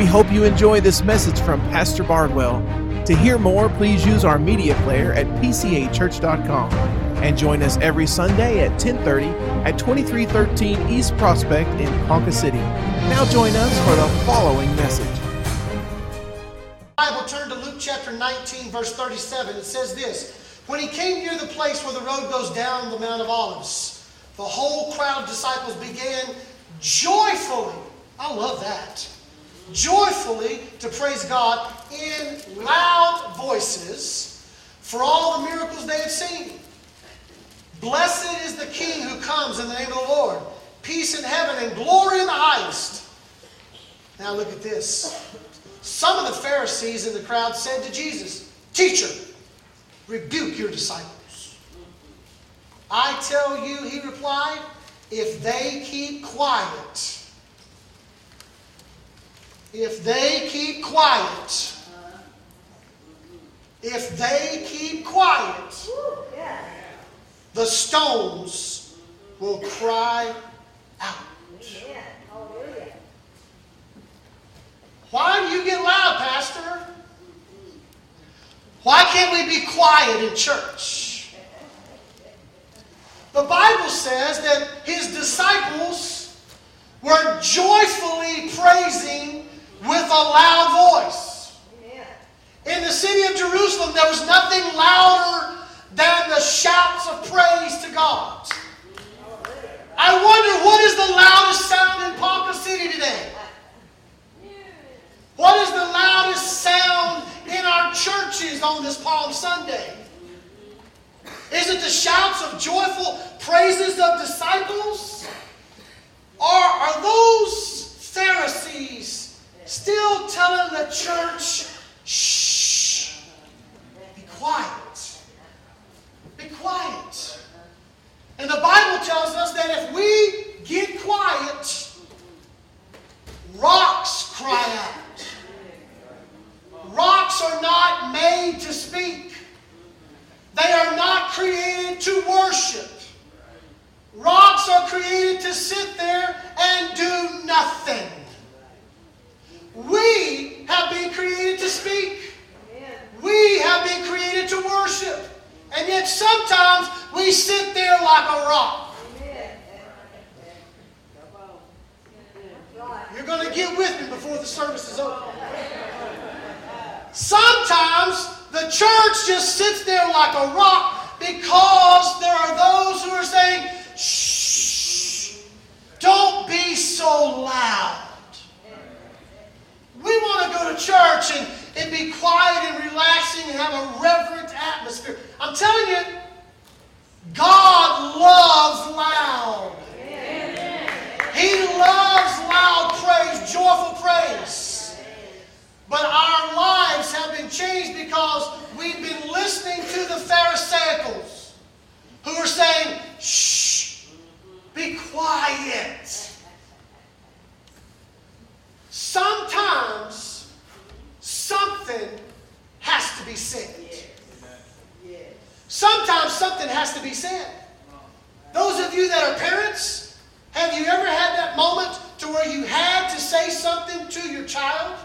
We hope you enjoy this message from Pastor Bardwell. To hear more, please use our media player at pcachurch.com and join us every Sunday at 10:30 at 2313 East Prospect in Ponca City. Now join us for the following message. Bible, turn to Luke chapter 19, verse 37. It says this When he came near the place where the road goes down the Mount of Olives, the whole crowd of disciples began joyfully, I love that, joyfully to praise God in loud voices for all the miracles they had seen. Blessed is the King who comes in the name of the Lord. Peace in heaven and glory in the highest. Now look at this. Some of the Pharisees in the crowd said to Jesus, Teacher, rebuke your disciples. I tell you, he replied, if they keep quiet, if they keep quiet, if they keep quiet, the stones will cry out. Why do you get loud, Pastor? Why can't we be quiet in church? The Bible says that his disciples were joyfully praising with a loud voice. In the city of Jerusalem, there was nothing louder than the shouts of praise to God. I wonder what is the loudest sound in Ponca City today? What is the loudest sound in our churches on this Palm Sunday? Is it the shouts of joyful praises of disciples? Or are those still telling the church, shh, be quiet, be quiet? And the Bible tells us that if we get quiet, rocks cry out. Rocks are not made to speak. They are not created to worship. Rocks are created to sit there and do nothing. We have been created to speak. We have been created to worship. And yet sometimes we sit there like a rock. You're going to get with me before the service is over. Sometimes the church just sits there like a rock because there are those who are saying, shh, don't be so loud. We want to go to church and, and be quiet and relaxing and have a reverent atmosphere. I'm telling you, God loves loud. He loves loud praise, joyful praise. But our lives have been changed because we've been listening to the Pharisaicals who are saying, shh, be quiet. Sometimes something has to be said. Sometimes something has to be said. Those of you that are parents, have you ever had that moment to where you had to say something to your child?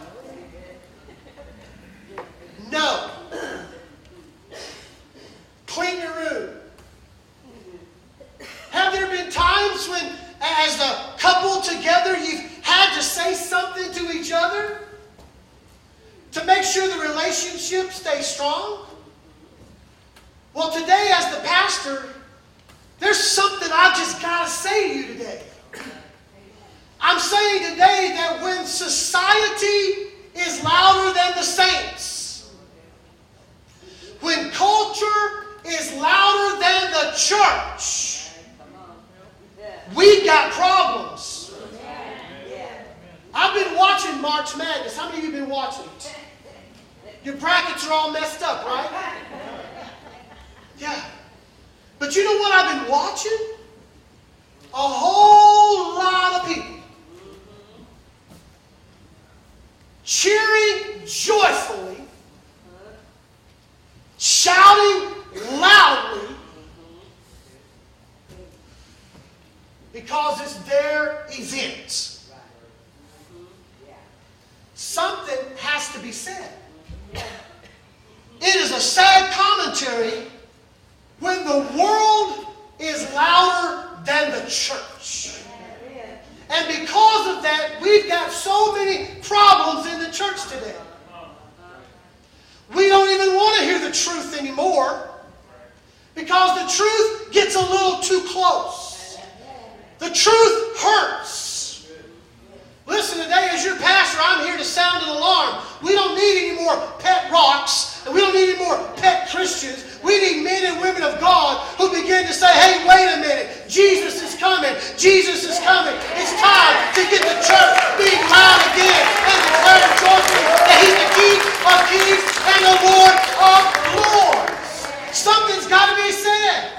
Joyfully that He's the King of kings and the Lord of lords. Something's got to be said.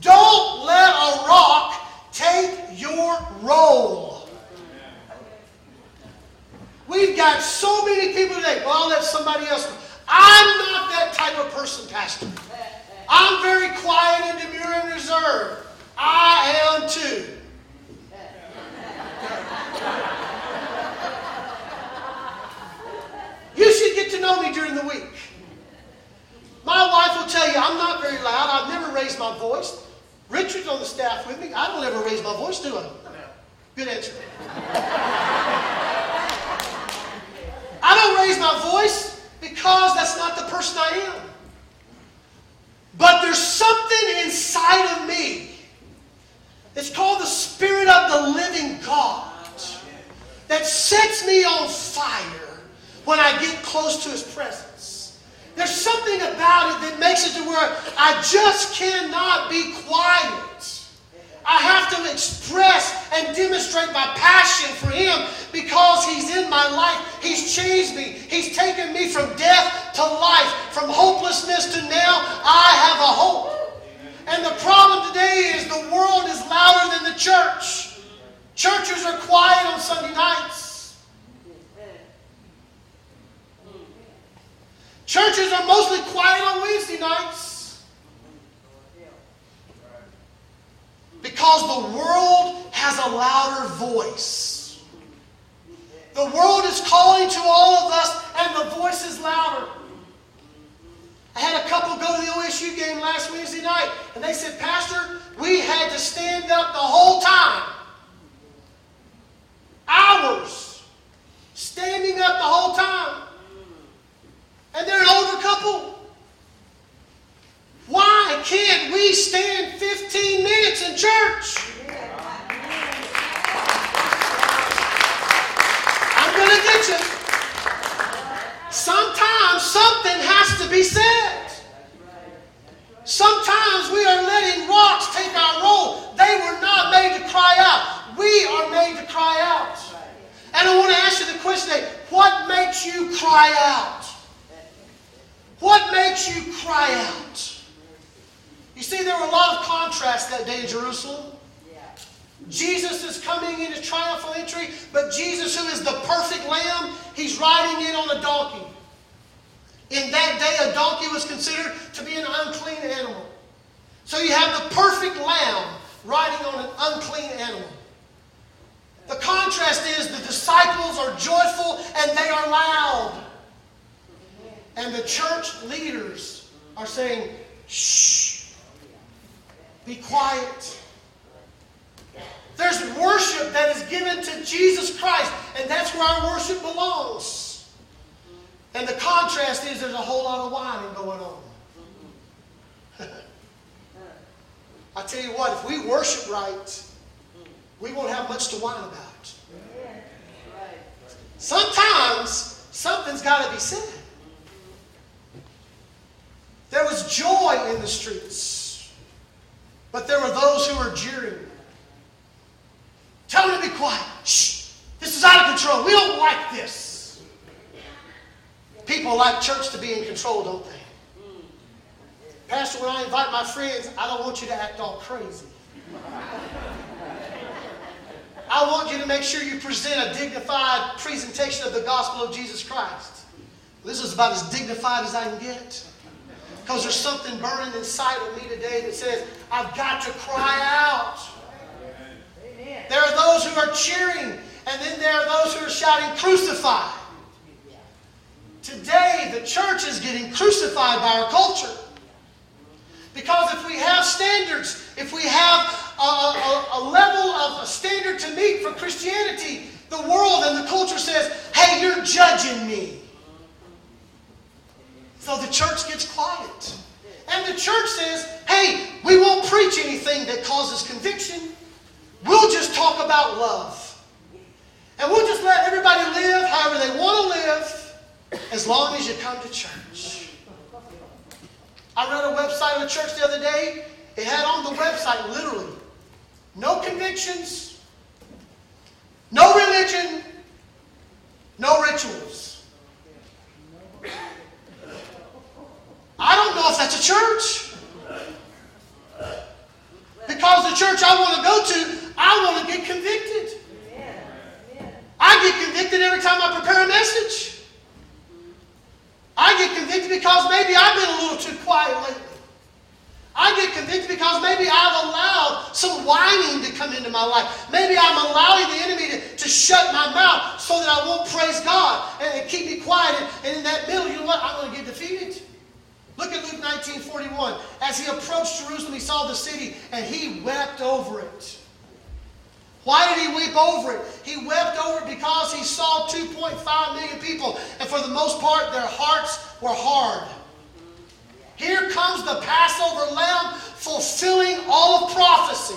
Don't let a rock take your role. We've got so many people today. Well, I'll let somebody else. I'm not that type of person, Pastor. I'm very quiet and demure and reserved. I am too. You should get to know me during the week. My wife will tell you I'm not very loud. I've never raised my voice. Richard's on the staff with me. I don't ever raise my voice, do I? Good answer. I don't raise my voice because that's not the person I am. But there's something inside of me. It's called the Spirit of the living God that sets me on fire when I get close to His presence. There's something about it that makes it to where I just cannot be quiet. I have to express and demonstrate my passion for Him because He's in my life. He's changed me. He's taken me from death to life, from hopelessness to now I have a hope. And the problem today is the world is louder than the church. Churches are quiet on Sunday nights. Churches are mostly quiet on Wednesday nights. Because the world has a louder voice. The world is calling to all of us, and the voice is louder. I had a couple go to the OSU game last Wednesday night, and they said, Pastor, we had to stand up the whole time. Hours. Standing up the whole time. And they're an older couple. Why can't we stand 15 minutes in church? I'm going to get you. Sometimes something has to be said. Sometimes we are letting rocks take our role. They were not made to cry out. We are made to cry out. And I want to ask you the question today what makes you cry out? What makes you cry out? You see, there were a lot of contrasts that day in Jerusalem. Jesus is coming in his triumphal entry, but Jesus, who is the perfect lamb, he's riding in on a donkey. In that day, a donkey was considered to be an unclean animal. So you have the perfect lamb riding on an unclean animal. The contrast is the disciples are joyful and they are loud. And the church leaders are saying, shh, be quiet. There's worship that is given to Jesus Christ, and that's where our worship belongs. And the contrast is there's a whole lot of whining going on. I tell you what, if we worship right, we won't have much to whine about. Sometimes something's got to be said. There was joy in the streets, but there were those who were jeering. Tell them to be quiet. Shh. This is out of control. We don't like this. People like church to be in control, don't they? Pastor, when I invite my friends, I don't want you to act all crazy. I want you to make sure you present a dignified presentation of the gospel of Jesus Christ. This is about as dignified as I can get. Because there's something burning inside of me today that says, I've got to cry out. There are those who are cheering And then there are those who are shouting, Crucify. Today, the church is getting crucified by our culture. Because if we have standards, if we have a, a, a, level of a standard to meet for Christianity, the world and the culture says, hey, you're judging me. So the church gets quiet. And the church says, hey, we won't preach anything that causes conviction. We'll just talk about love. And we'll just let everybody live however they want to live as long as you come to church. I read a website of a church the other day. It had on the website literally no convictions, no religion, no rituals. I don't know if that's a church. Because the church I want to go to, I want to get convicted. I get convicted every time I prepare a message. I get convicted because maybe I've been a little too quiet lately. I get convicted because maybe I've allowed some whining to come into my life. Maybe I'm allowing the enemy to, to shut my mouth so that I won't praise God and, keep me quiet. And, and in that middle, you know what? I'm going to get defeated. Look at Luke 19 41. As he approached Jerusalem, he saw the city and he wept over it. Why did he weep over it? He wept over it because he saw 2.5 million people, and for the most part, their hearts were hard. Here comes the Passover lamb fulfilling all of prophecy.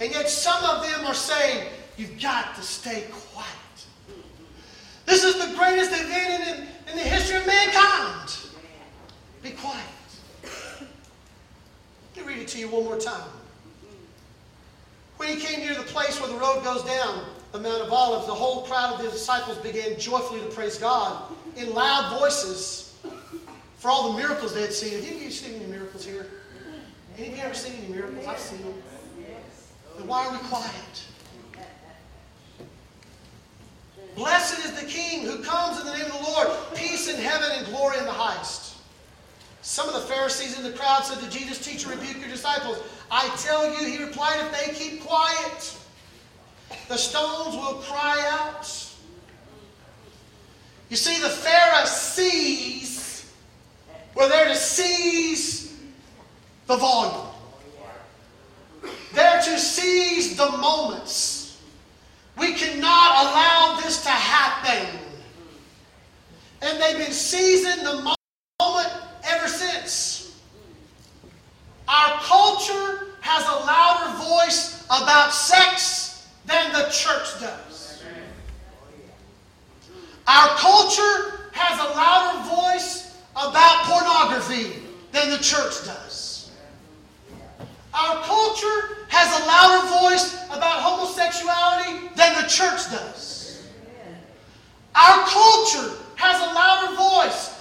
And yet some of them are saying, you've got to stay quiet. This is the greatest event in, in the history of mankind. Be quiet. Let me read it to you one more time. When he came near the place where the road goes down, the Mount of Olives, the whole crowd of the disciples began joyfully to praise God in loud voices for all the miracles they had seen. Have you seen any miracles here? Any of you ever seen any miracles? I've seen them. Then why are we quiet? Blessed is the King who comes in the name of the Lord. Peace in heaven and glory in the highest. Some of the Pharisees in the crowd said to Jesus, Teacher, rebuke your disciples. I tell you, he replied, if they keep quiet, the stones will cry out. You see, the Pharisees we're there to seize the volume. There to seize the moments. We cannot allow this to happen. And they've been seizing the moment ever since. Our culture has a louder voice about sex than the church does. Our culture has a louder voice about pornography than the church does. Our culture has a louder voice about homosexuality than the church does. Our culture has a louder voice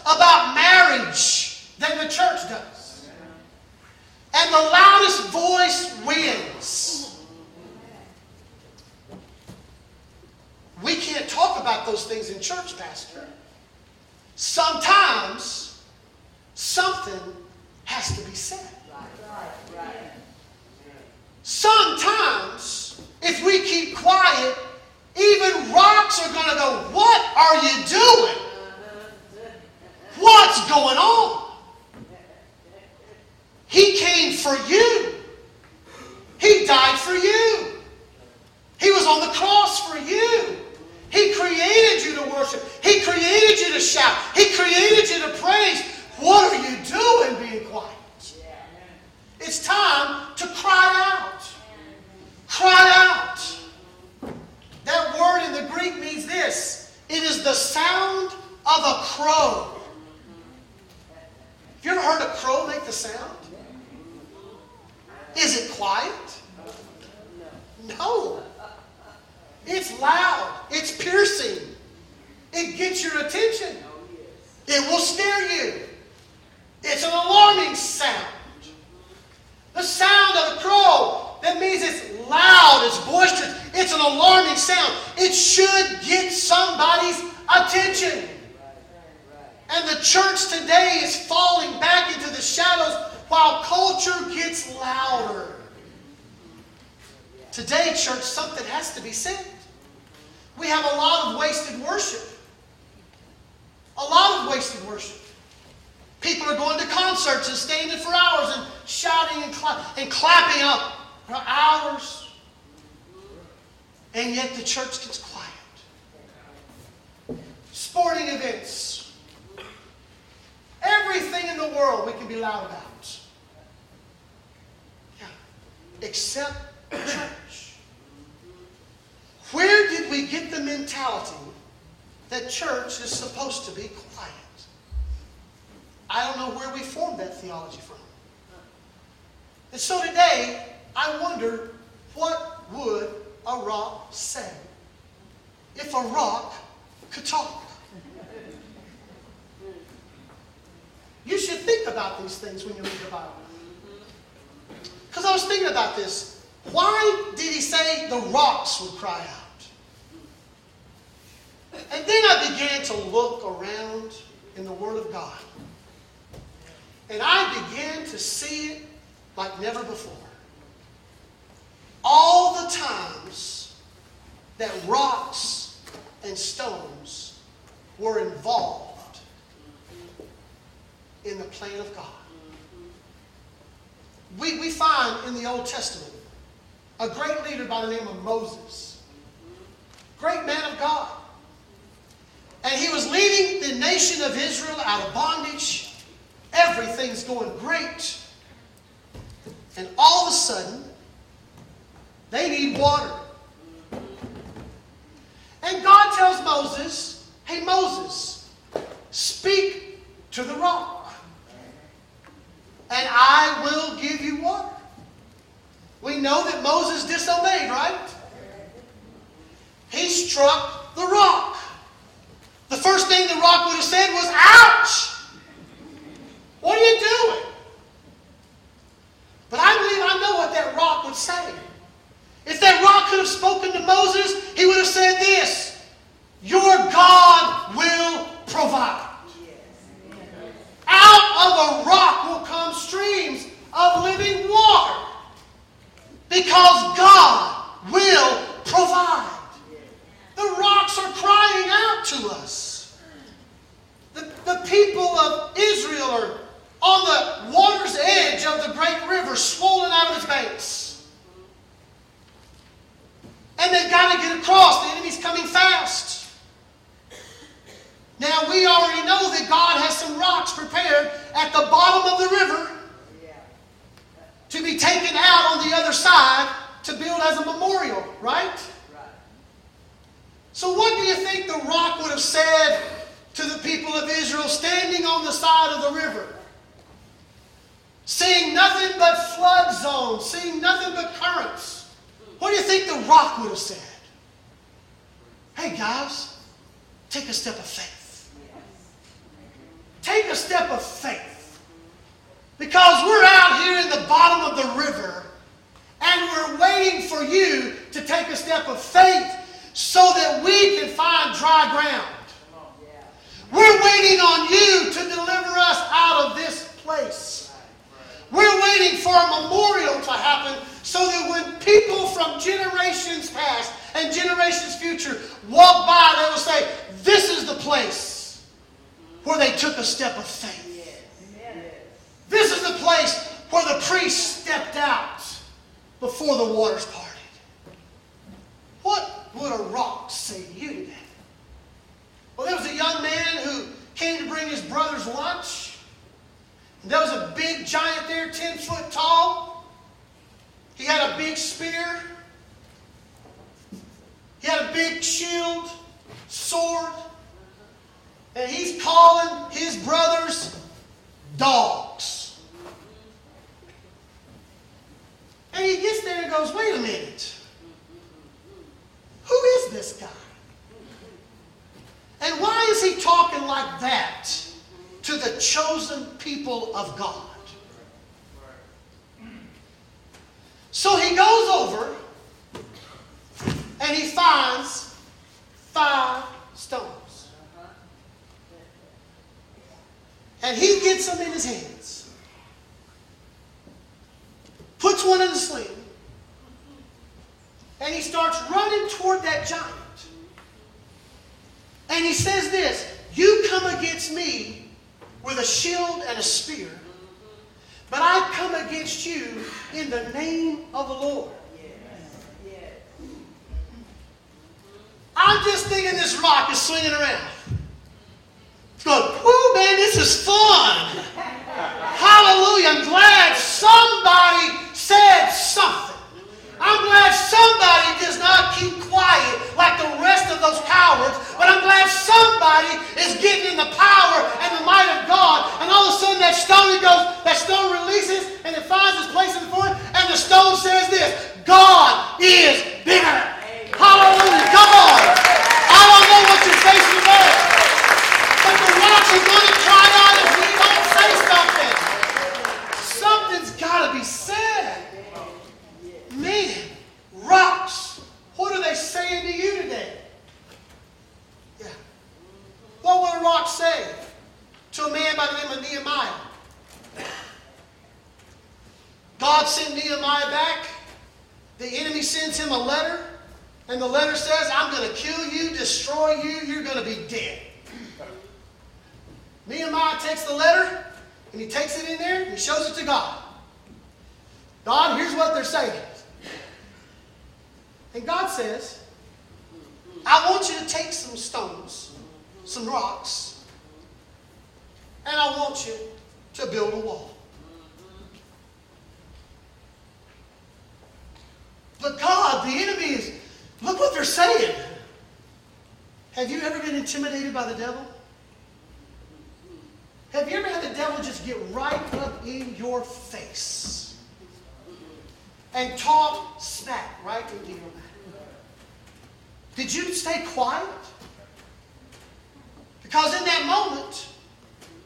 And yet the church gets quiet. Sporting events. Everything in the world we can be loud about. Yeah. Except church. Where did we get the mentality that church is supposed to be quiet? I don't know where we formed that theology from. And so today, I wonder what would a rock say if a rock could talk? You should think about these things when you read the Bible. Because I was thinking about this. Why did he say the rocks would cry out? And then I began to look around in the Word of God. And I began to see it like never before. All the times that rocks and stones were involved in the plan of God. We, we find in the Old Testament a great leader by the name of Moses, great man of God. And he was leading the nation of Israel out of bondage. Everything's going great. And all of a sudden, they need water. And God tells Moses, Hey, Moses, speak to the rock, and I will give you water. We know that Moses disobeyed, right? He struck the rock. The first thing the rock would have said was, Ouch! What are you doing? But I believe I know what that rock would say. If that rock could have spoken to Moses, he would have said this Your God will provide. Out of a rock will come streams of living water because God will provide. The rocks are crying out to us. The, the people of Israel are on the water's edge of the great river, swollen out of its banks. And they've got to get across. The enemy's coming fast. Now, we already know that God has some rocks prepared at the bottom of the river to be taken out on the other side to build as a memorial, right? So, what do you think the rock would have said to the people of Israel standing on the side of the river? Seeing nothing but flood zones, seeing nothing but currents. What do you think the rock would have said? Hey, guys, take a step of faith. Take a step of faith. Because we're out here in the bottom of the river and we're waiting for you to take a step of faith so that we can find dry ground. We're waiting on you to deliver us out of this place. We're waiting for a memorial to happen so that when people from generations past and generations future walk by, they will say, This is the place where they took a step of faith. This is the place where the priest stepped out before the waters parted. What would a rock say to you today? Well, there was a young man who came to bring his brother's lunch. And there was a big giant there, 10 foot tall. He had a big spear. He had a big shield, sword. And he's calling his brothers dogs. And he gets there and goes, wait a minute. Who is this guy? And why is he talking like that to the chosen people of God? So he goes over and he finds five stones. And he gets them in his hands, puts one in the sling, and he starts running toward that giant. And he says this You come against me with a shield and a spear, but I come against you in the name of the Lord. I'm just thinking this rock is swinging around. It's going, whoo, man, this is fun. Hallelujah. I'm glad somebody said something. I'm glad somebody does not keep quiet like the rest of those cowards, but I'm glad somebody is getting in the power and the might of God. And all of a sudden that stone goes, that stone releases and it finds its place in the floor, and the stone says this God is bigger. Hallelujah. Come on. I don't know what you're facing today. But the rocks are going to cry out if we don't say something. Something's got to be said. Man, rocks, what are they saying to you today? Yeah. What would a rock say to a man by the name of Nehemiah? God sent Nehemiah back. The enemy sends him a letter, and the letter says, I'm going to kill you, destroy you, you're going to be dead. Nehemiah takes the letter, and he takes it in there, and he shows it to God. God, here's what they're saying. And God says, I want you to take some stones, some rocks, and I want you to build a wall. But God, the enemy is, look what they're saying. Have you ever been intimidated by the devil? Have you ever had the devil just get right up in your face and talk smack right into your mouth? Did you stay quiet? Because in that moment,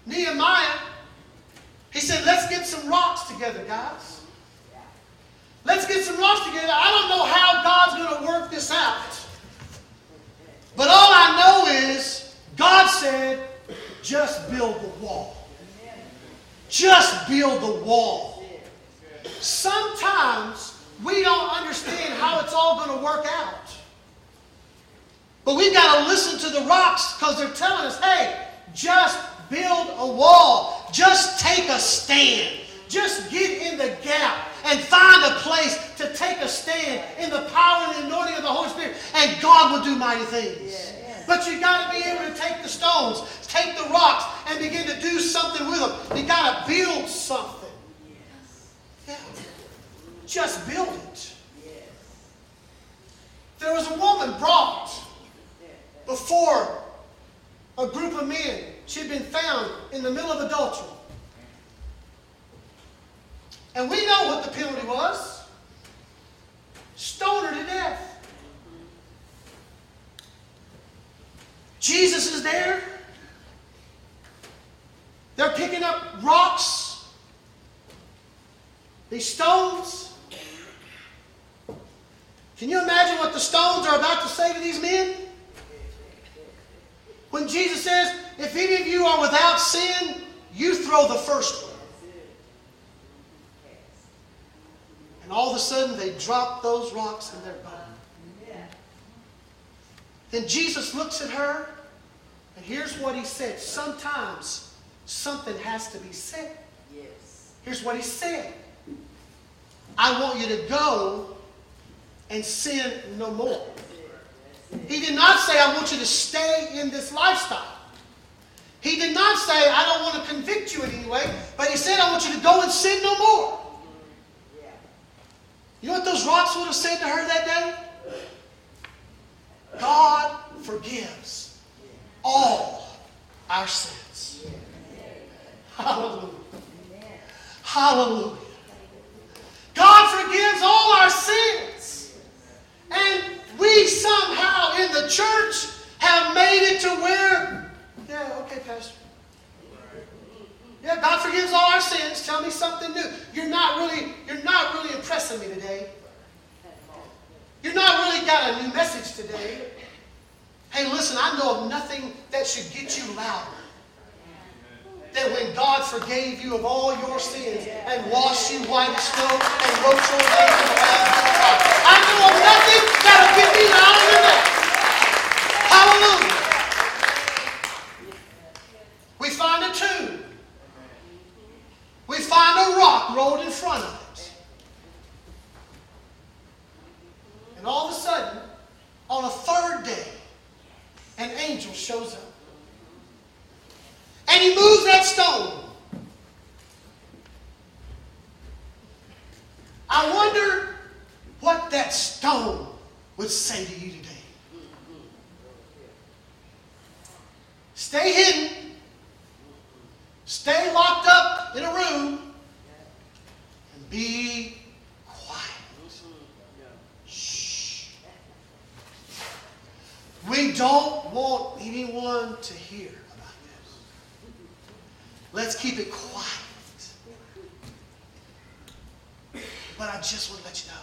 Nehemiah, he said, let's get some rocks together, guys. Let's get some rocks together. I don't know how God's going to work this out. But all I know is God said, just build the wall. Just build the wall. Sometimes we don't understand how it's all going to work out. But we've got to listen to the rocks because they're telling us, hey, just build a wall. Just take a stand. Just get in the gap and find a place to take a stand in the power and the anointing of the Holy Spirit, and God will do mighty things. But you got to be able to take the stones, take the rocks, and begin to do something with them. You got to build something. Yeah. Just build it. There was a woman brought before a group of men. She had been found in the middle of adultery. And we know what the penalty was stoned her to death. Jesus is there. They're picking up rocks, these stones. Can you imagine what the stones are about to say to these men? When Jesus says, If any of you are without sin, you throw the first one. And all of a sudden, they drop those rocks and they're gone. Then Jesus looks at her, and here's what he said. Sometimes something has to be said. Yes. Here's what he said I want you to go and sin no more. He did not say, I want you to stay in this lifestyle. He did not say, I don't want to convict you in any way, but he said, I want you to go and sin no more. You know what those rocks would have said to her that day? God forgives all our sins. Hallelujah. Hallelujah. God forgives all our sins. And we somehow in the church have made it to where, yeah, okay, Pastor. Yeah, God forgives all our sins. Tell me something new. You're not really, you're not really impressing me today. You're not really got a new message today. Hey, listen, I know of nothing that should get you louder that when God forgave you of all your sins and washed you white as snow and wrote your name in the Lamb's. I know of nothing that'll get me louder than that. Hallelujah. truck rolled in front of us. And all of a sudden, on a third day, an angel shows up. And he moves that stone. I wonder what that stone would say to you today. Stay hidden. Stay locked up in a room be quiet. Shh. We don't want anyone to hear about this. Let's keep it quiet. But I just want to let you know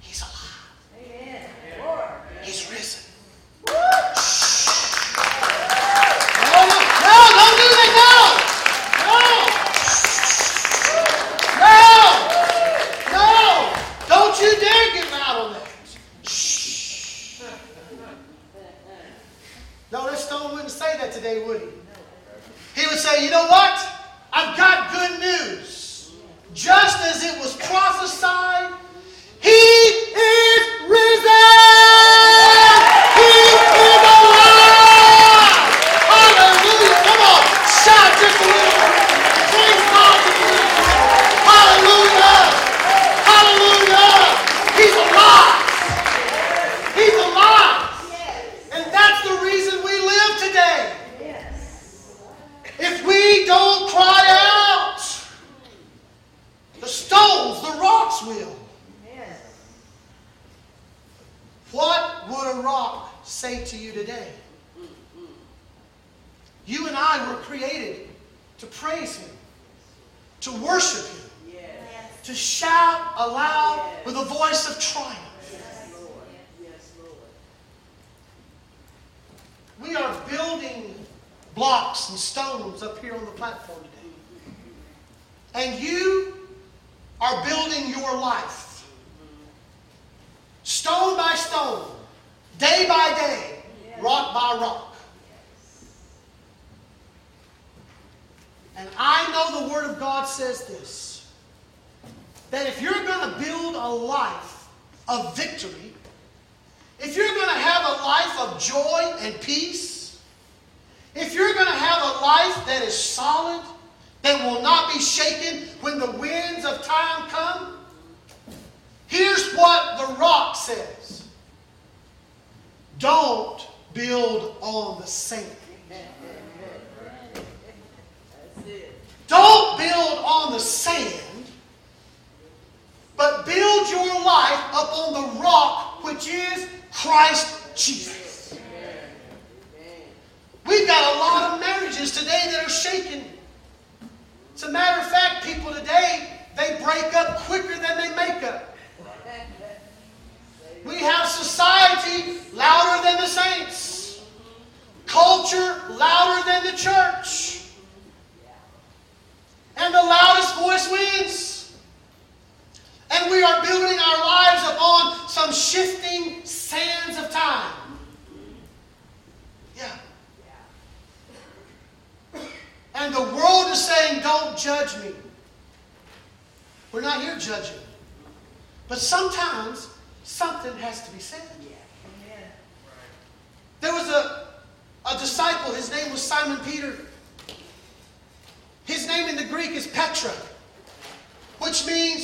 He's alive. He's risen. No, no, no, don't do that. No. No. No. Don't you dare get loud on that. Shh. No, that stone wouldn't say that today, would he? He would say, you know what? I've got good news. Just as it was prophesied, he is risen! He is alive! Hallelujah! Come on, shout just a little. Praise God just a little. Hallelujah! Hallelujah! He's alive! He's alive! And that's the reason we live today. If we don't cry out, the stones, the rocks will. What would a rock say to you today? You and I were created to praise Him, to worship Him, to shout aloud with a voice of triumph. We are building blocks and stones up here on the platform today. And you are building your life. Stone by stone, day by day, rock by rock. And I know the Word of God says this that if you're going to build a life of victory, if you're going to have a life of joy and peace, if you're going to have a life that is solid, that will not be shaken when the winds of time come, here's what the rock says Don't build on the sand. Don't build on the sand, but build your life upon the rock which is Christ Jesus. We've got a lot of marriages today that are shaken. As a matter of fact, people today, they break up quicker than they make up. We have society louder than the saints, culture louder than the church. And the loudest voice wins. And we are building our lives upon some shifting sands of time. Yeah. And the world is saying, don't judge me. We're not here judging. But sometimes something has to be said. There was a, a disciple, his name was Simon Peter. His name in the Greek is Petra, which means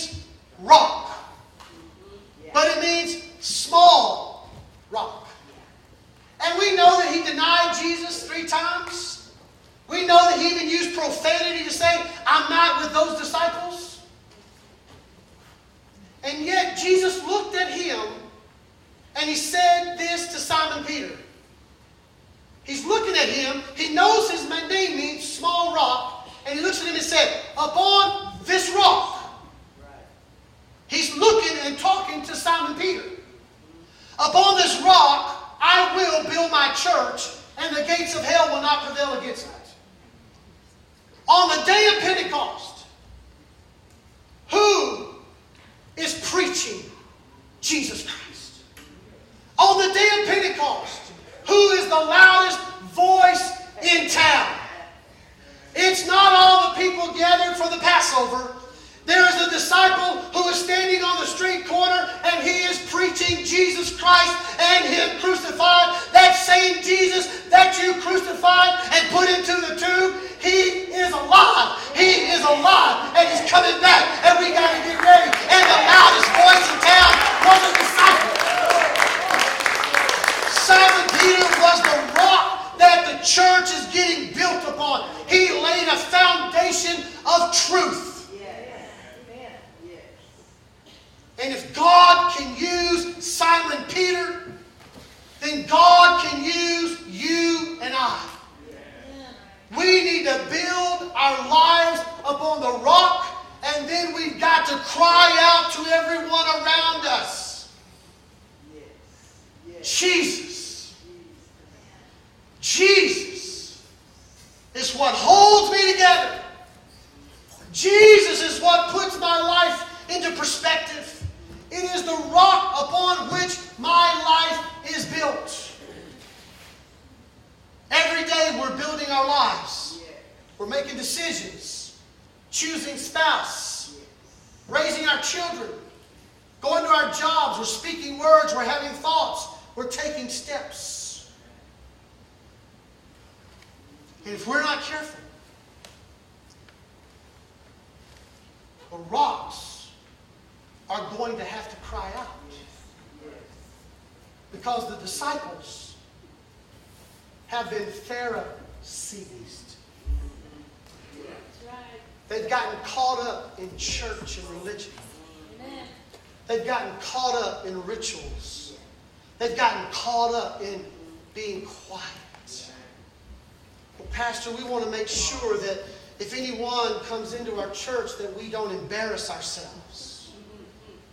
if anyone comes into our church that we don't embarrass ourselves.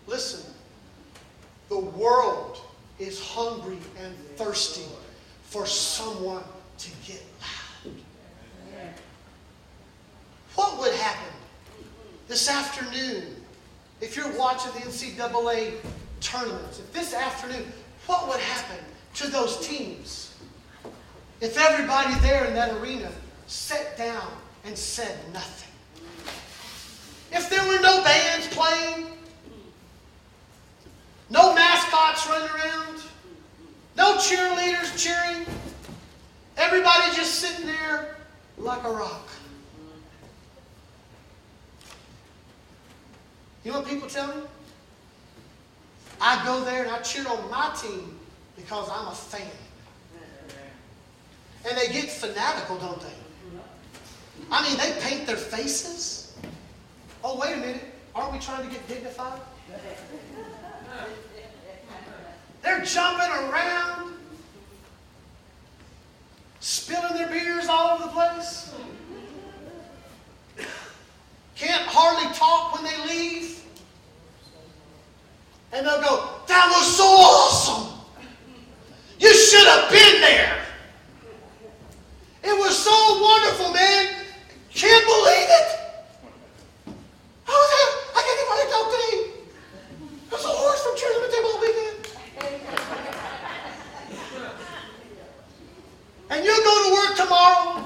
Listen, the world is hungry and thirsty for someone to get loud. What would happen this afternoon if you're watching the NCAA tournaments? If this afternoon, what would happen to those teams if everybody there in that arena sat down and said nothing? If there were no bands playing, no mascots running around. No cheerleaders cheering. Everybody just sitting there like a rock. You know what people tell me? I go there and I cheer on my team because I'm a fan. And they get fanatical, don't they? I mean, they paint their faces. Oh, wait a minute. Aren't we trying to get dignified? They're jumping around, spilling their beers all over the place. Can't hardly talk when they leave. And they'll go, That was so awesome. You should have been there. It was so wonderful, man. Can't believe it. How was? I can't even really talk today. There's a hoarse from Cheers at the Table all weekend. And you go to work tomorrow,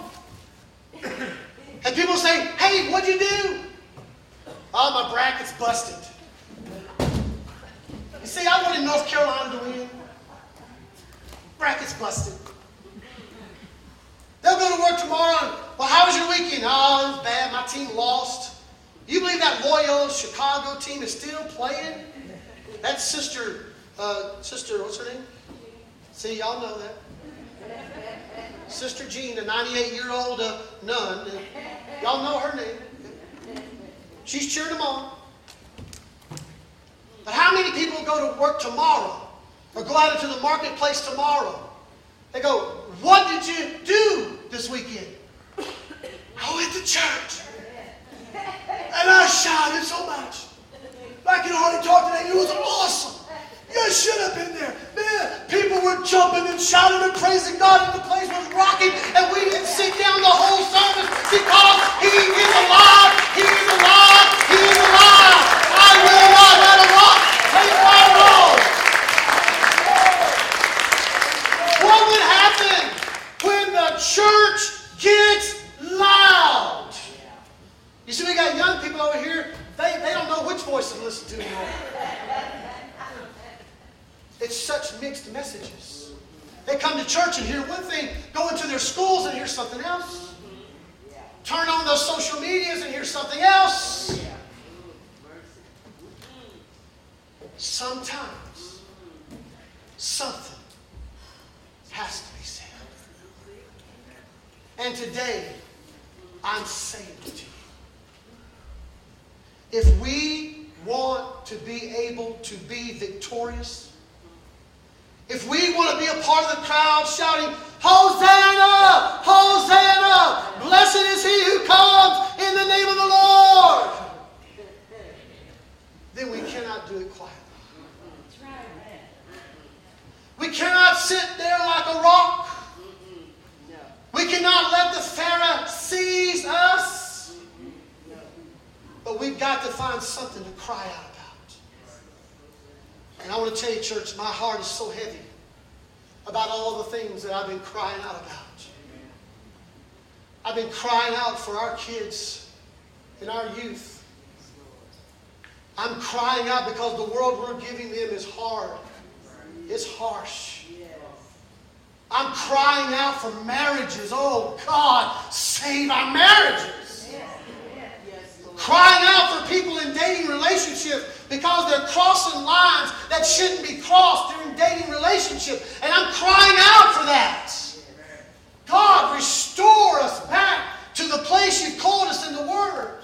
and people say, hey, what'd you do? Oh, my bracket's busted. You see, I wanted North Carolina to win. Bracket's busted. They'll go to work tomorrow well, how was your weekend? Oh, it was bad. My team lost. You believe that Loyola Chicago team is still playing? That's Sister, uh, Sister, what's her name? See, y'all know that. Sister Jean, a 98 year old uh, nun. Y'all know her name. She's cheered them on. But how many people go to work tomorrow or go out into the marketplace tomorrow? They go, What did you do this weekend? I went to church. And I shouted so much. I can hardly talk today. It was awesome. You should have been there. Man, people were jumping and shouting and praising God, and the place was rocking, and we didn't sit down the whole service because He is alive. He is alive. He is alive. I will not let a rock take my role. What would happen when the church gets loud? You see, we got young people over here, they, they don't know which voice to listen to anymore. It's such mixed messages. They come to church and hear one thing, go into their schools and hear something else. Turn on those social medias and hear something else. Sometimes something has to be said. And today, I'm saying to you if we want to be able to be victorious, if we want to be a part of the crowd shouting, Hosanna! Hosanna! Blessed is he who comes in the name of the Lord! Then we cannot do it quietly. We cannot sit there like a rock. We cannot let the Pharisees us. But we've got to find something to cry out about. And I want to tell you, church, my heart is so heavy about all the things that I've been crying out about. I've been crying out for our kids and our youth. I'm crying out because the world we're giving them is hard. It's harsh. I'm crying out for marriages. Oh, God, save our marriages. Crying out for people in dating relationships because they're crossing lines that shouldn't be crossed during dating relationship. And I'm crying out for that. God, restore us back to the place you've called us in the Word.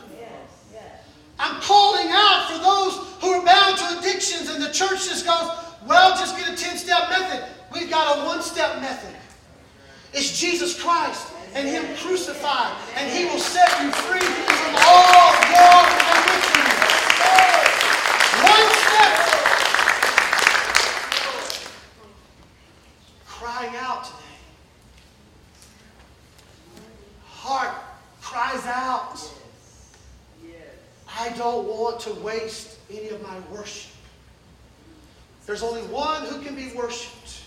I'm calling out for those who are bound to addictions, and the church just goes, well, just get a 10 step method. We've got a one step method. It's Jesus Christ and Him crucified, and He will set you free from all your addictions. One step. Crying out today. Heart cries out. I don't want to waste any of my worship. There's only one who can be worshiped.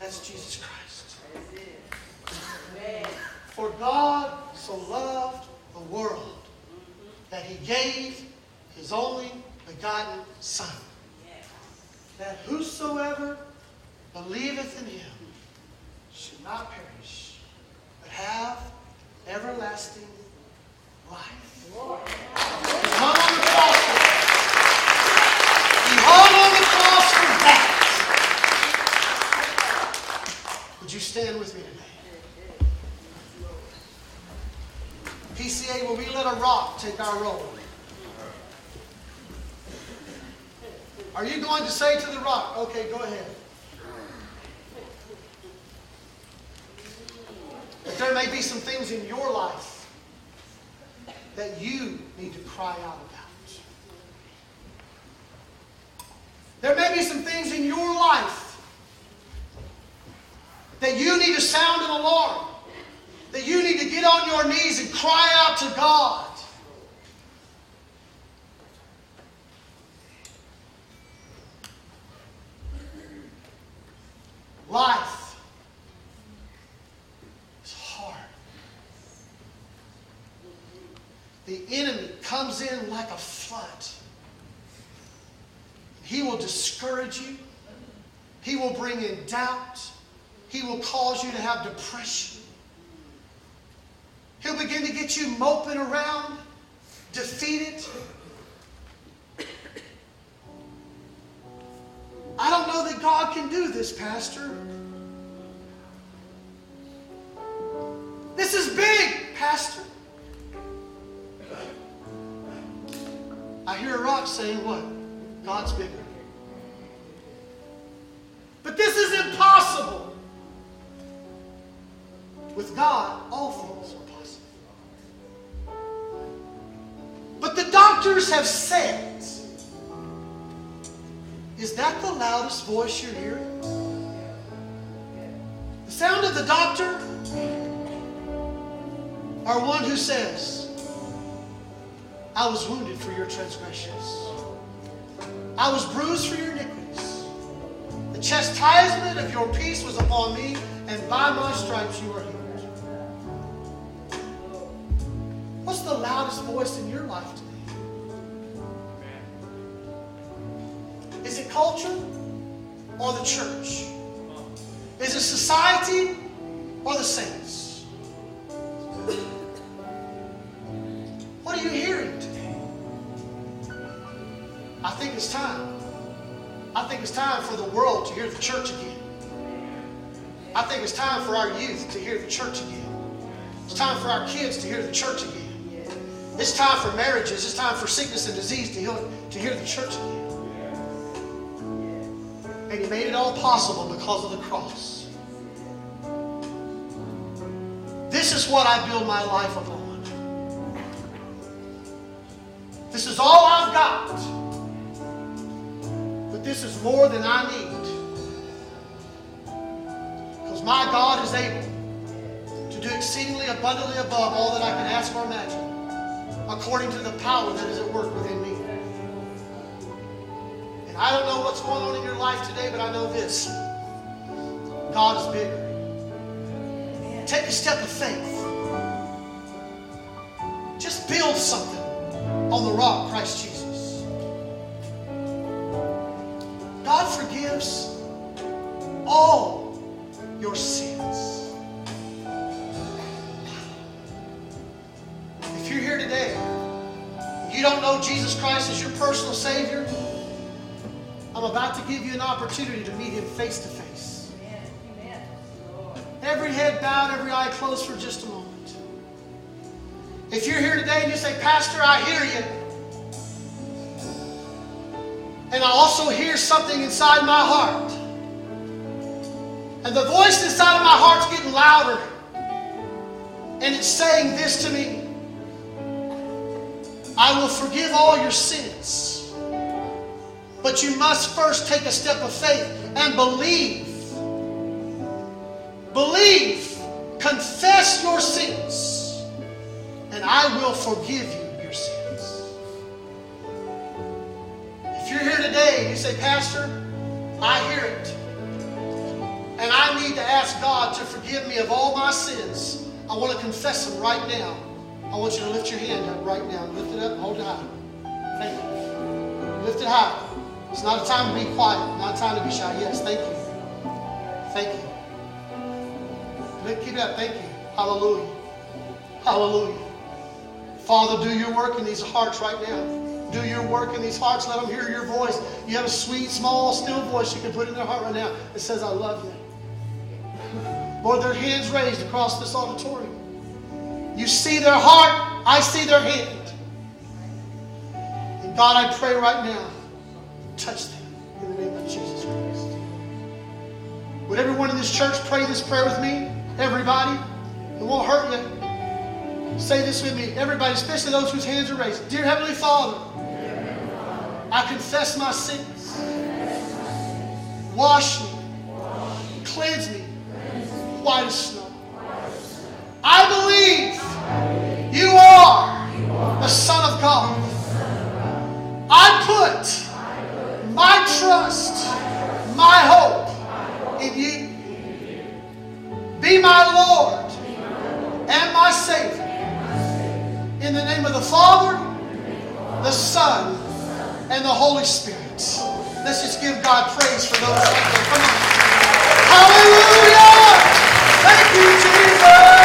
That's Jesus Christ. For God so loved the world that he gave his only begotten Son, that whosoever believeth in him should not perish, but have everlasting life. He hung on the cross He hung on the cross for that. Would you stand with me today? PCA, will we let a rock take our role? Are you going to say to the rock, okay, go ahead? But there may be some things in your life that you need to cry out about. There may be some things in your life that you need to sound an alarm, that you need to get on your knees and cry out to God. Life is hard. The enemy comes in like a flood. He will discourage you. He will bring in doubt. He will cause you to have depression. He'll begin to get you moping around, defeated. I don't know that God can do this, Pastor. This is big, Pastor. I hear a rock saying, What? God's bigger. But this is impossible. With God, all things are But the doctors have said, is that the loudest voice you're hearing? The sound of the doctor or one who says, I was wounded for your transgressions. I was bruised for your iniquities. The chastisement of your peace was upon me, and by my stripes you are healed. Loudest voice in your life today? Is it culture or the church? Is it society or the saints? What are you hearing today? I think it's time. I think it's time for the world to hear the church again. I think it's time for our youth to hear the church again. It's time for our kids to hear the church again. It's time for marriages. It's time for sickness and disease to heal, to hear the church again. And He made it all possible because of the cross. This is what I build my life upon. This is all I've got. But this is more than I need. Because my God is able to do exceedingly abundantly above all that I can ask or imagine, according to the power that is at work within me. And I don't know what's going on in your life today, but I know this God is bigger. Take a step of faith. Just build something on the rock, Christ Jesus. God forgives all your sins. You don't know Jesus Christ as your personal Savior, I'm about to give you an opportunity to meet Him face to face. Every head bowed, every eye closed for just a moment. If you're here today and you say, Pastor, I hear you. And I also hear something inside my heart. And the voice inside of my heart's getting louder. And it's saying this to me I will forgive all your sins. But you must first take a step of faith and believe. Believe. Confess your sins. And I will forgive you your sins. If you're here today and you say, Pastor, I hear it. And I need to ask God to forgive me of all my sins. I want to confess them right now. I want you to lift your hand up right now. Lift it up, hold it high. Thank you. Lift it high. It's not a time to be quiet, not a time to be shy. Yes, thank you. Thank you. Keep it up. Thank you. Hallelujah. Hallelujah. Father, do your work in these hearts right now. Do your work in these hearts. Let them hear your voice. You have a sweet, small, still voice you can put in their heart right now that says, I love you. Lord, their hands raised across this auditorium. You see their heart, I see their hand. And God, I pray right now, touch them in the name of Jesus Christ. Would everyone in this church pray this prayer with me? Everybody? It won't hurt you. Say this with me. Everybody, especially those whose hands are raised. Dear Heavenly Father, I confess my sins. Wash me. Cleanse me. White as snow. I believe you are the Son of God. I put my trust, my hope in you. Be my Lord and my Savior. In the name of the Father, the Son, and the Holy Spirit. Let's just give God praise for those. Hallelujah! Thank you, Jesus!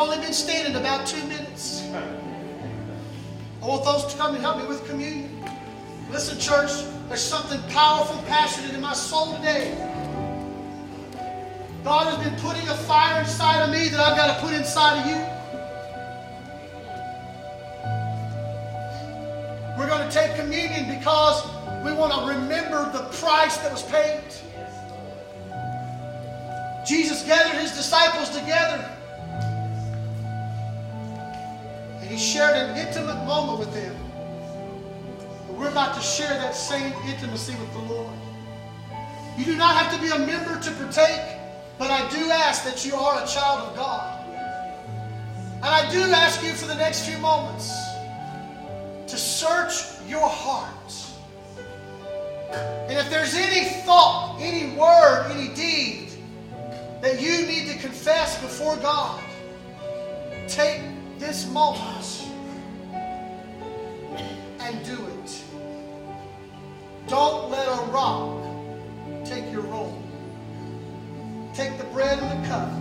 Only been standing about two minutes. I want those to come and help me with communion. Listen, church, there's something powerful, passionate in my soul today. God has been putting a fire inside of me that I've got to put inside of you. We're going to take communion because we want to remember the price that was paid. Jesus gathered his disciples together shared an intimate moment with Him. And we're about to share that same intimacy with the Lord. You do not have to be a member to partake, but I do ask that you are a child of God. And I do ask you for the next few moments to search your heart. And if there's any thought, any word, any deed that you need to confess before God, take this moment, and do it. Don't let a rock take your role. Take the bread and the cup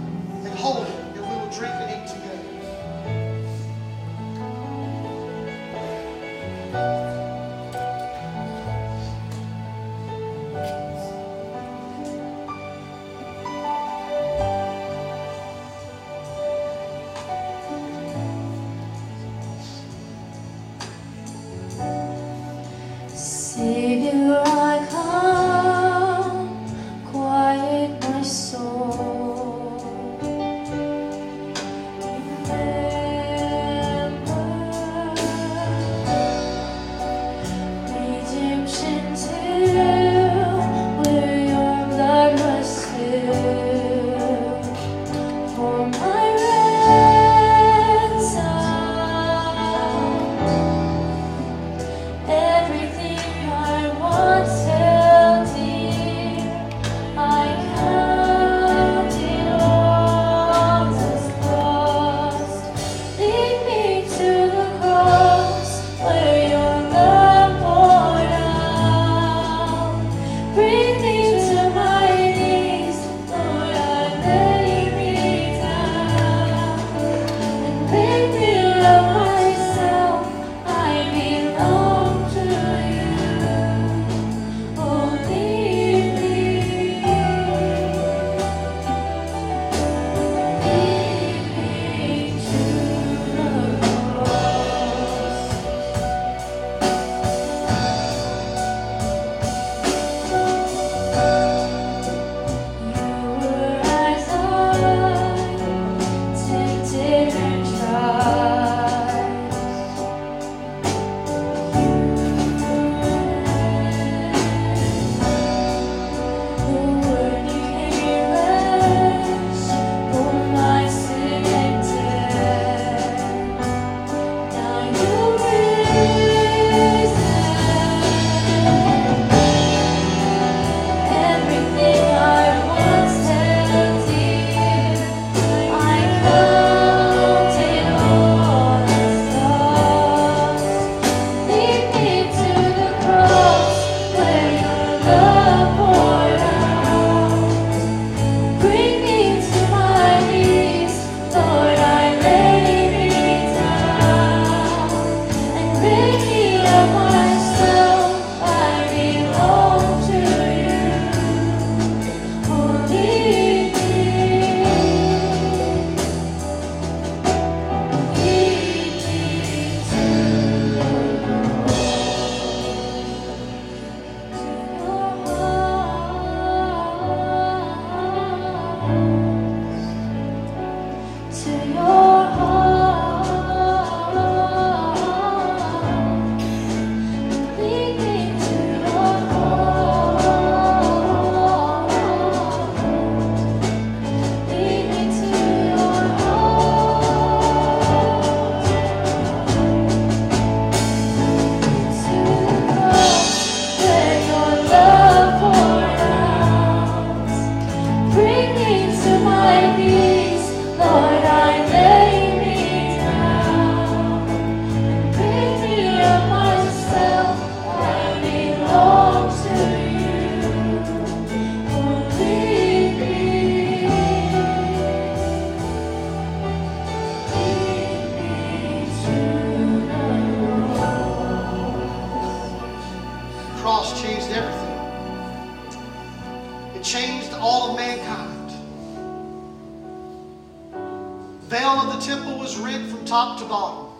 the temple was rent from top to bottom.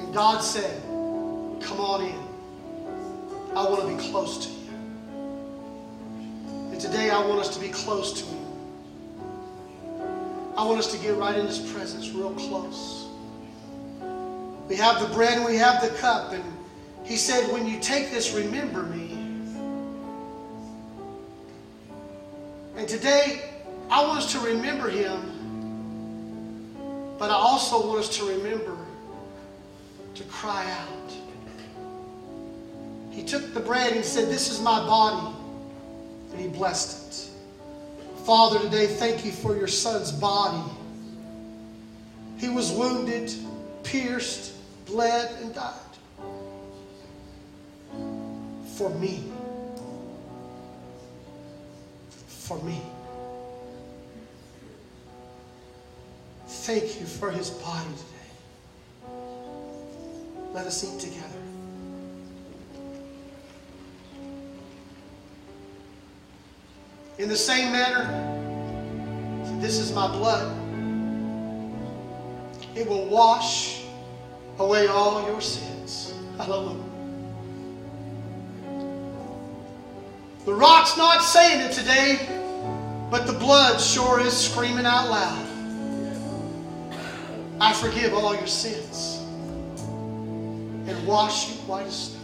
And God said, Come on in. I want to be close to you. And today I want us to be close to Him. I want us to get right in His presence, real close. We have the bread and we have the cup. And He said, When you take this, remember me. And today, I want us to remember Him but I also want us to remember to cry out. He took the bread and said, This is my body. And he blessed it. Father, today, thank you for your son's body. He was wounded, pierced, bled, and died for me. For me. Thank you for his body today. Let us eat together. In the same manner, this is my blood. It will wash away all your sins. Hallelujah. The rock's not saying it today, but the blood sure is screaming out loud. I forgive all your sins and wash you white as snow.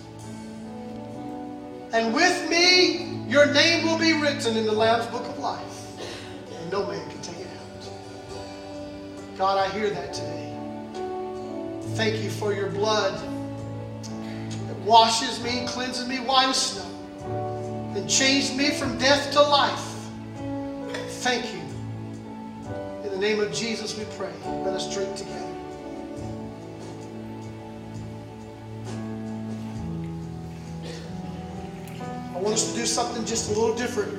And with me, your name will be written in the Lamb's book of life, and no man can take it out. God, I hear that today. Thank you for your blood that washes me, cleanses me white as snow, and changed me from death to life. Thank you. In the name of Jesus, we pray. Let us drink together. I want us to do something just a little different.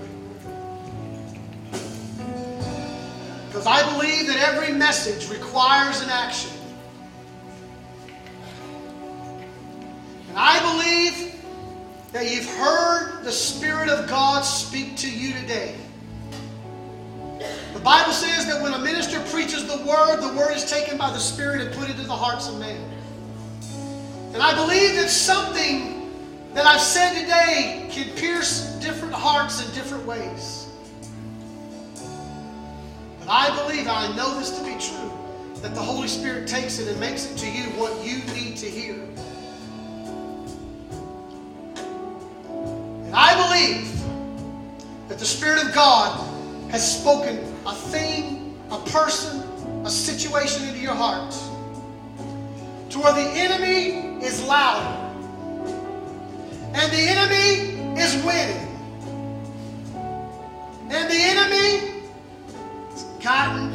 Because I believe that every message requires an action. And I believe that you've heard the Spirit of God speak to you today. Bible says that when a minister preaches the word, the word is taken by the Spirit and put into the hearts of men. And I believe that something that I've said today can pierce different hearts in different ways. But I believe, I know this to be true, that the Holy Spirit takes it and makes it to you what you need to hear. And I believe that the Spirit of God has spoken a thing, a person, a situation into your heart to where the enemy is louder and the enemy is winning. And the enemy has gotten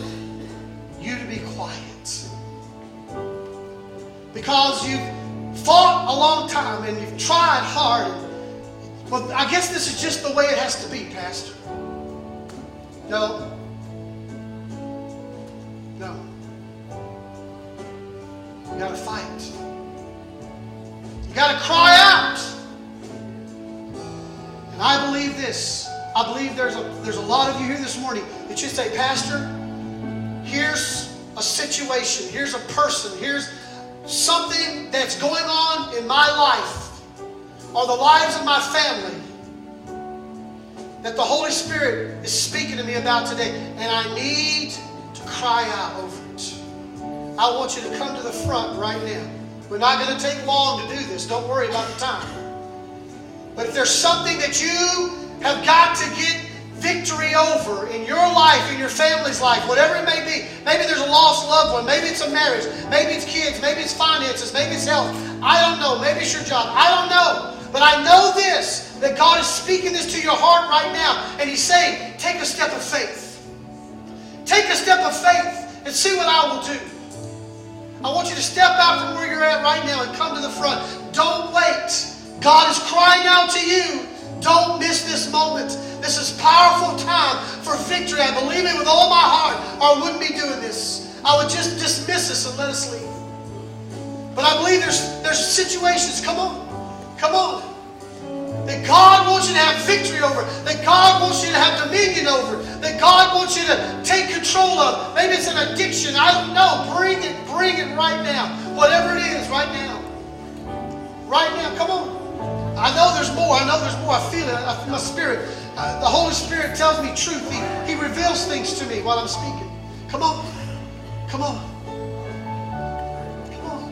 you to be quiet. Because you've fought a long time and you've tried hard. Well, I guess this is just the way it has to be, Pastor. No. No. You gotta fight. You gotta cry out. And I believe this. I believe there's a there's a lot of you here this morning that you say, Pastor, here's a situation, here's a person, here's something that's going on in my life or the lives of my family that the Holy Spirit is speaking to me about today, and I need to cry out over. I want you to come to the front right now. We're not going to take long to do this. Don't worry about the time. But if there's something that you have got to get victory over in your life, in your family's life, whatever it may be, maybe there's a lost loved one, maybe it's a marriage, maybe it's kids, maybe it's finances, maybe it's health. I don't know. Maybe it's your job. I don't know. But I know this that God is speaking this to your heart right now, and He's saying, take a step of faith. Take a step of faith and see what I will do. I want you to step out from where you're at right now and come to the front. Don't wait. God is crying out to you. Don't miss this moment. This is powerful time for victory. I believe it with all my heart, or I wouldn't be doing this. I would just dismiss us and let us leave. But I believe there's there's situations. Come on, come on. That God wants you to have victory over. That God wants you to have dominion over. That God wants you to take control of. Maybe it's an addiction. I don't know. Bring it, bring it right now. Whatever it is, right now. Right now. Come on. I know there's more. I know there's more. I feel it. I feel my spirit. Uh, the Holy Spirit tells me truth. He, he reveals things to me while I'm speaking. Come on. Come on. Come on.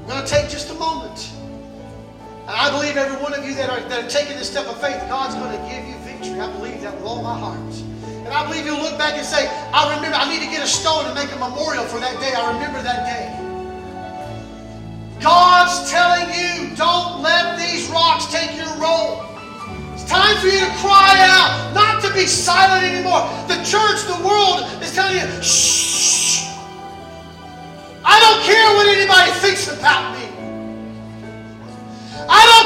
I'm going to take just a moment. And I believe every one of you that are, that are taking this step of faith, God's going to give you victory. I believe that with all my heart. And I believe you'll look back and say, I remember, I need to get a stone and make a memorial for that day. I remember that day. God's telling you, don't let these rocks take your role. It's time for you to cry out, not to be silent anymore. The church, the world is telling you, shh. I don't care what anybody thinks about me.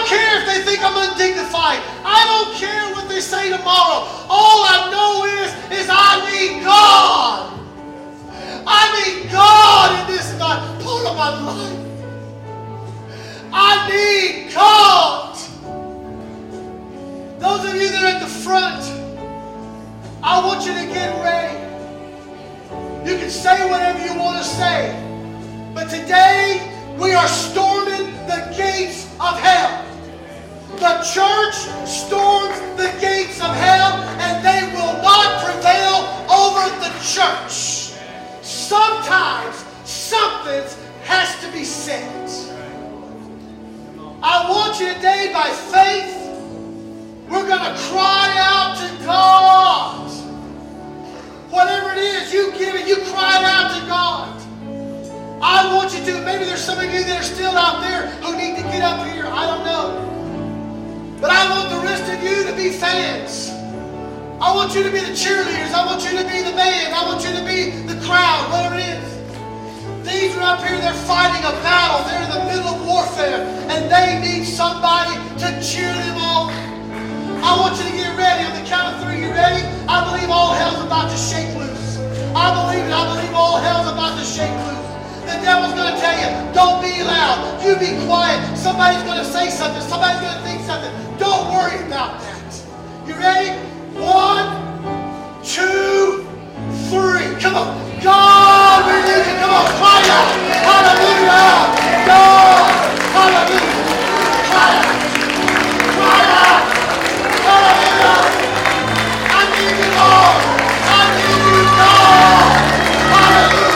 Care if they think I'm undignified. I don't care what they say tomorrow. All I know is, is I need God. I need God in this part of my life. I need God. Those of you that are at the front, I want you to get ready. You can say whatever you want to say. But today, we are storming the gates of hell. The church storms the gates of hell, and they will not prevail over the church. Sometimes something has to be said. I want you today, by faith, we're going to cry out to God. Whatever it is, you give it, you cry it out to God. I want you to. Maybe there's some of you that are still out there who need to get up here. I don't know. But I want the rest of you to be fans. I want you to be the cheerleaders. I want you to be the band. I want you to be the crowd, whatever it is. These are up here, they're fighting a battle. They're in the middle of warfare, and they need somebody to cheer them on. I want you to get ready. On the count of three, you ready? I believe all hell's about to shake loose. I believe it. I believe all hell's about to shake loose. The devil's going to tell you, don't be loud. You be quiet. Somebody's going to say something. Somebody's going to think something. Don't worry about that. You ready? One, two, three. Come on. God, we need you. Come on. Cry out. Hallelujah. God. Hallelujah. Cry out. Cry out. Hallelujah. I need you, Lord. I need you, God. Hallelujah.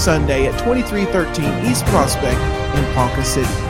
Sunday at 2313 East Prospect in Ponca City.